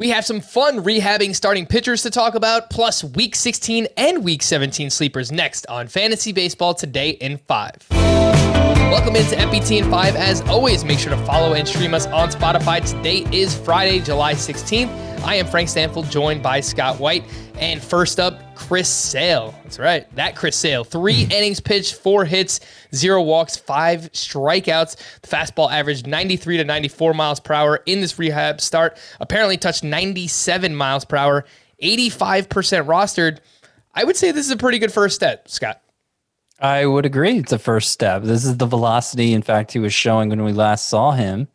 We have some fun rehabbing starting pitchers to talk about, plus week 16 and week 17 sleepers next on Fantasy Baseball Today in 5. Welcome into FBT in 5. As always, make sure to follow and stream us on Spotify. Today is Friday, July 16th. I am Frank Stampfl, joined by Scott White. And first up, Chris Sale. That's right, that Chris Sale. Three innings pitched, four hits, zero walks, five strikeouts. The fastball averaged 93 to 94 miles per hour in this rehab start. Apparently touched 97 miles per hour, 85% rostered. I would say this is a pretty good first step, Scott. I would agree. It's a first step. This is the velocity, in fact, he was showing when we last saw him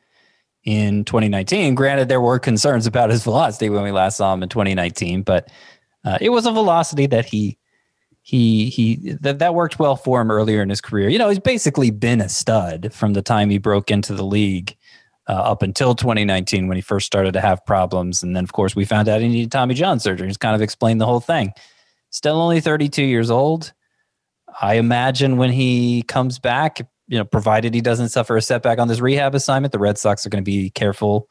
in 2019. Granted, there were concerns about his velocity when we last saw him in 2019, but uh, it was a velocity that he he he that that worked well for him earlier in his career. You know, he's basically been a stud from the time he broke into the league uh, up until 2019 when he first started to have problems, and then of course we found out he needed Tommy John surgery. He's kind of explained the whole thing. Still only 32 years old. I imagine when he comes back, you know, provided he doesn't suffer a setback on this rehab assignment, the Red Sox are going to be careful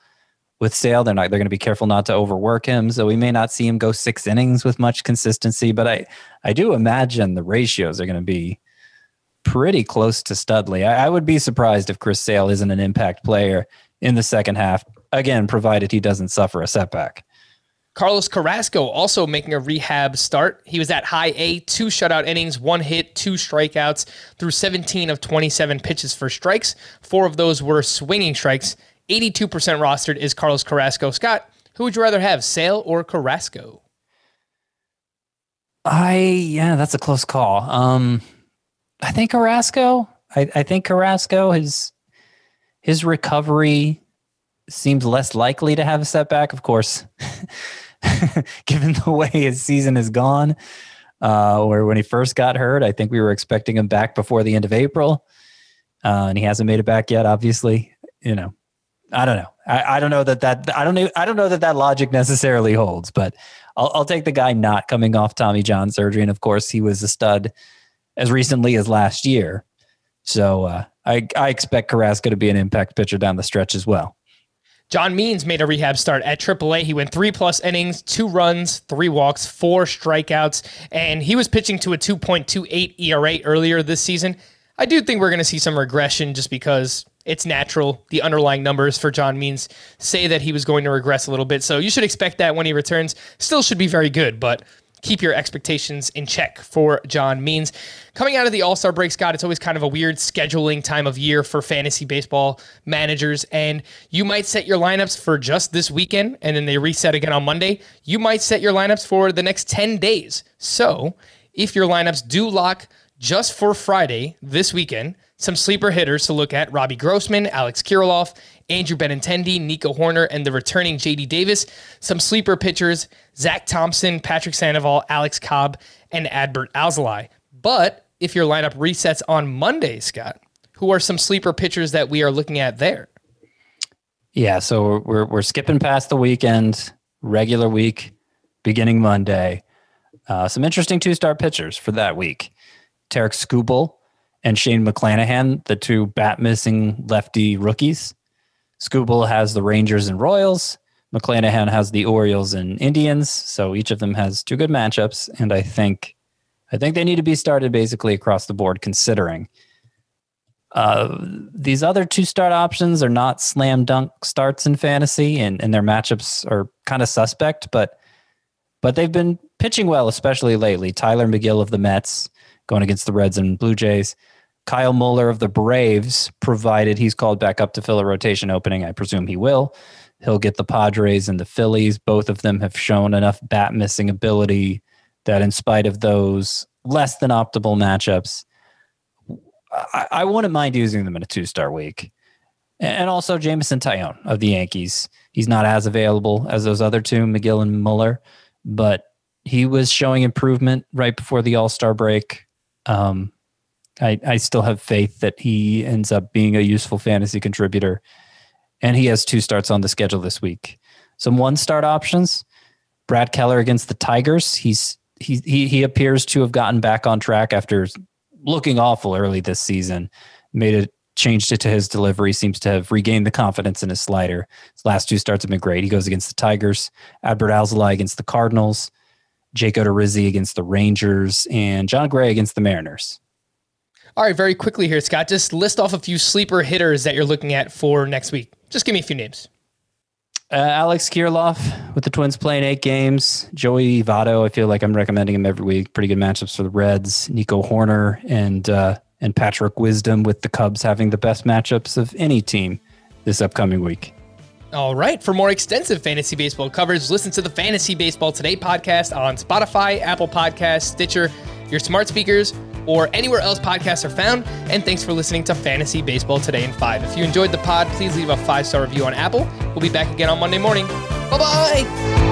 with Sale. They're not they're going to be careful not to overwork him. So we may not see him go six innings with much consistency. But I I do imagine the ratios are going to be pretty close to Studley. I, I would be surprised if Chris Sale isn't an impact player in the second half. Again, provided he doesn't suffer a setback. Carlos Carrasco also making a rehab start. He was at high A, two shutout innings, one hit, two strikeouts threw 17 of 27 pitches for strikes. Four of those were swinging strikes. 82% rostered is Carlos Carrasco. Scott, who would you rather have, Sale or Carrasco? I yeah, that's a close call. Um, I think Carrasco. I, I think Carrasco his his recovery seems less likely to have a setback. Of course, given the way his season has gone, uh, or when he first got hurt, I think we were expecting him back before the end of April, uh, and he hasn't made it back yet. Obviously, you know, I don't know. I, I don't know that that I don't know. I don't know that that logic necessarily holds, but I'll, I'll take the guy not coming off Tommy John surgery, and of course he was a stud as recently as last year. So uh, I I expect Carrasco to be an impact pitcher down the stretch as well. John Means made a rehab start at AAA. He went three plus innings, two runs, three walks, four strikeouts, and he was pitching to a 2.28 ERA earlier this season. I do think we're going to see some regression just because it's natural. The underlying numbers for John Means say that he was going to regress a little bit. So you should expect that when he returns. Still should be very good, but keep your expectations in check for John Means. Coming out of the All Star break, Scott, it's always kind of a weird scheduling time of year for fantasy baseball managers. And you might set your lineups for just this weekend and then they reset again on Monday. You might set your lineups for the next 10 days. So if your lineups do lock just for Friday this weekend, some sleeper hitters to look at Robbie Grossman, Alex Kirilloff, Andrew Benintendi, Nico Hoerner, and the returning JD Davis. Some sleeper pitchers Zach Thompson, Patrick Sandoval, Alex Cobb, and Adbert Alzolay. But if your lineup resets on Monday, Scott, who are some sleeper pitchers that we are looking at there? Yeah, so we're we're skipping past the weekend, regular week, beginning Monday. Uh, some interesting two star pitchers for that week. Tarek Skubal and Shane McClanahan, the two bat missing lefty rookies. Skubal has the Rangers and Royals. McClanahan has the Orioles and Indians. So each of them has two good matchups, and I think I think they need to be started basically across the board, considering uh, these other two start options are not slam dunk starts in fantasy, and, and their matchups are kind of suspect, but but they've been pitching well, especially lately. Tylor Megill of the Mets going against the Reds and Blue Jays. Kyle Muller of the Braves, provided he's called back up to fill a rotation opening. I presume he will. He'll get the Padres and the Phillies. Both of them have shown enough bat missing ability that, in spite of those less than optimal matchups, I, I wouldn't mind using them in a two star week. And also Jameson Taillon of the Yankees. He's not as available as those other two, Megill and Muller, but he was showing improvement right before the All Star break. Um, I, I still have faith that he ends up being a useful fantasy contributor. And he has two starts on the schedule this week. Some one start options. Brad Keller against the Tigers. He's he he he appears to have gotten back on track after looking awful early this season. Made it changed it to his delivery. Seems to have regained the confidence in his slider. His last two starts have been great. He goes against the Tigers, Adbert Alzolay against the Cardinals, Jake Odorizzi against the Rangers, and Jon Gray against the Mariners. All right, very quickly here, Scott. Just list off a few sleeper hitters that you're looking at for next week. Just give me a few names. Uh, Alex Kirilloff with the Twins playing eight games. Joey Votto, I feel like I'm recommending him every week. Pretty good matchups for the Reds. Nico Hoerner and uh, and Patrick Wisdom with the Cubs having the best matchups of any team this upcoming week. All right. For more extensive fantasy baseball coverage, listen to the Fantasy Baseball Today podcast on Spotify, Apple Podcasts, Stitcher, your smart speakers, or anywhere else podcasts are found. And thanks for listening to Fantasy Baseball Today in 5. If you enjoyed the pod, please leave a five star review on Apple. We'll be back again on Monday morning. Bye bye.